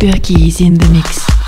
Berkey is in the mix.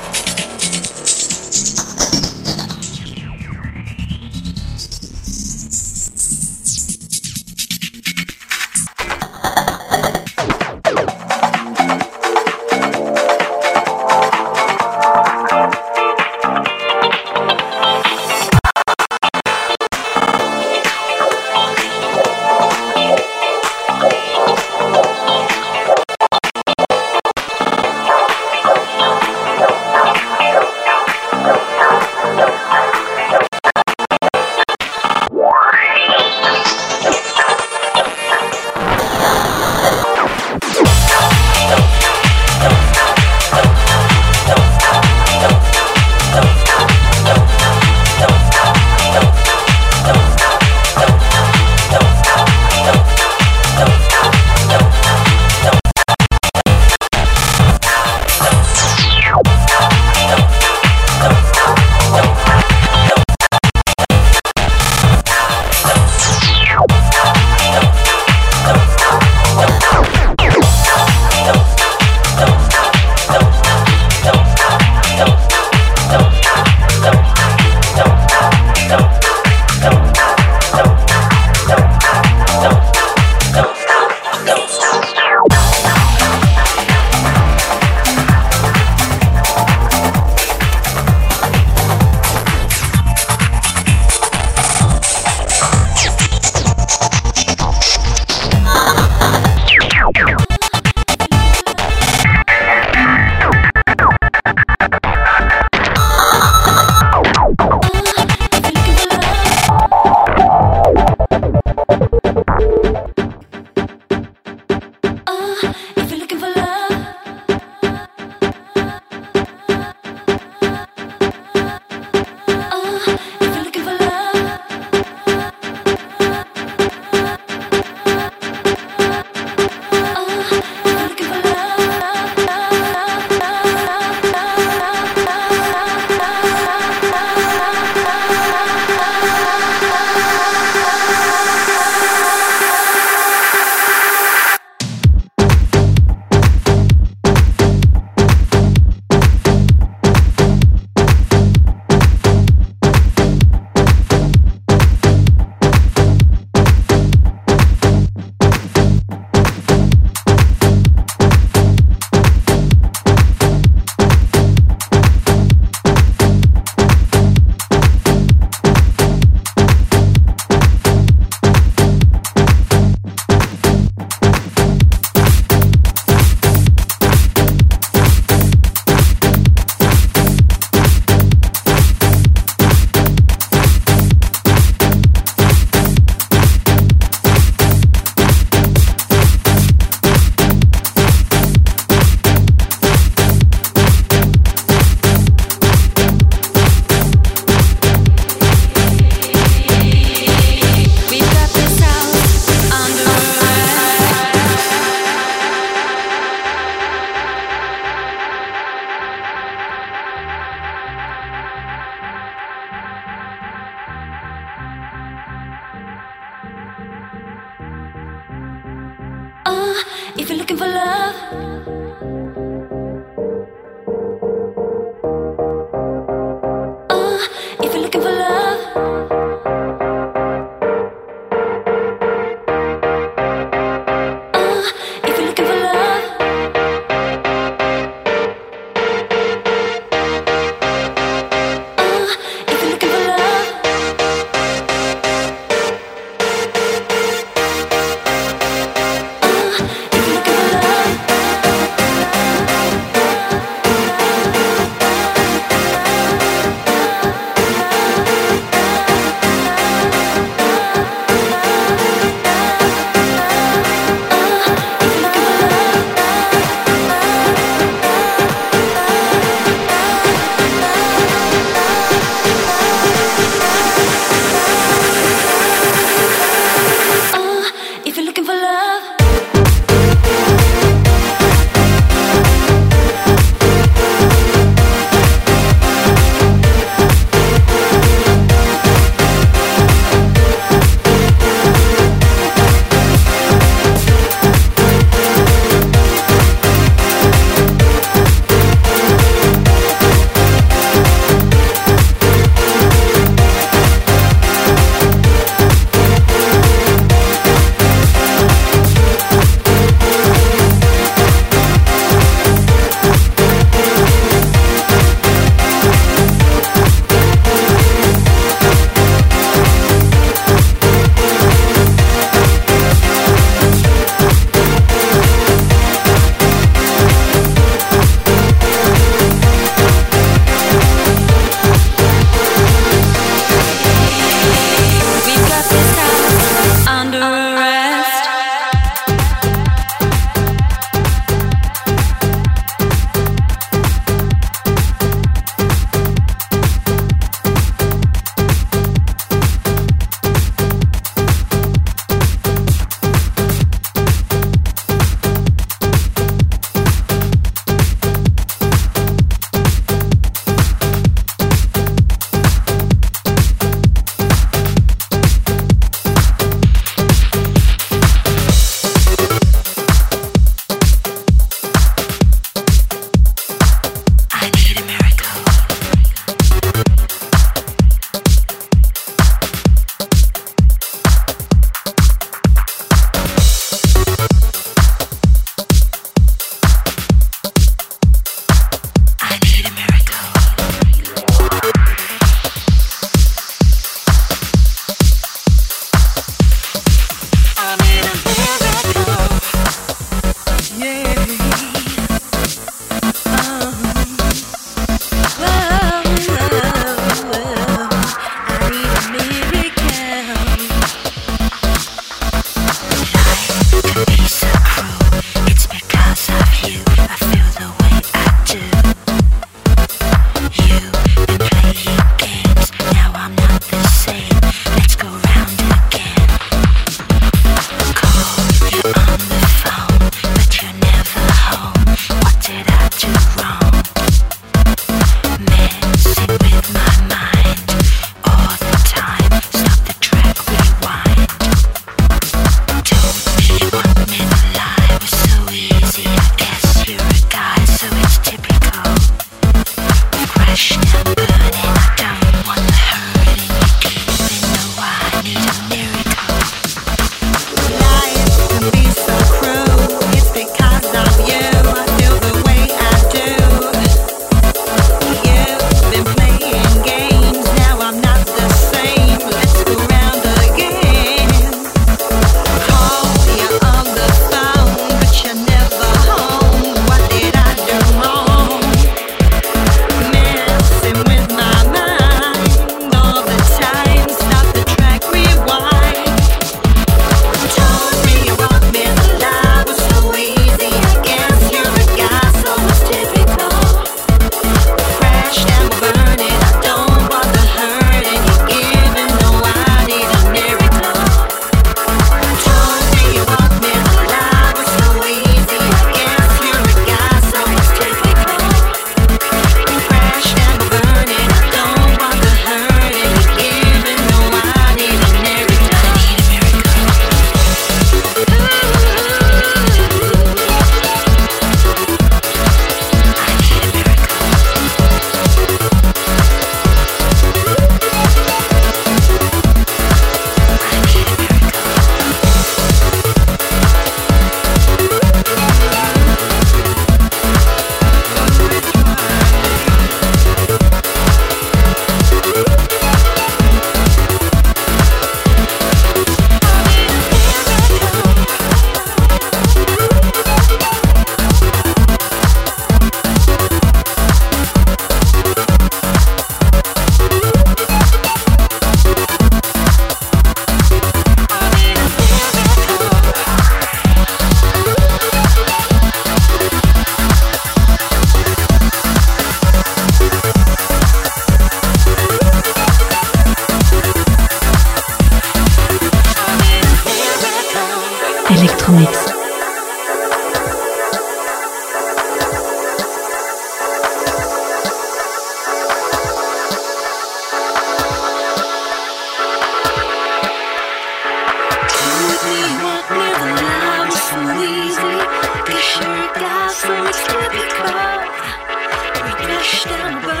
Because we rushed down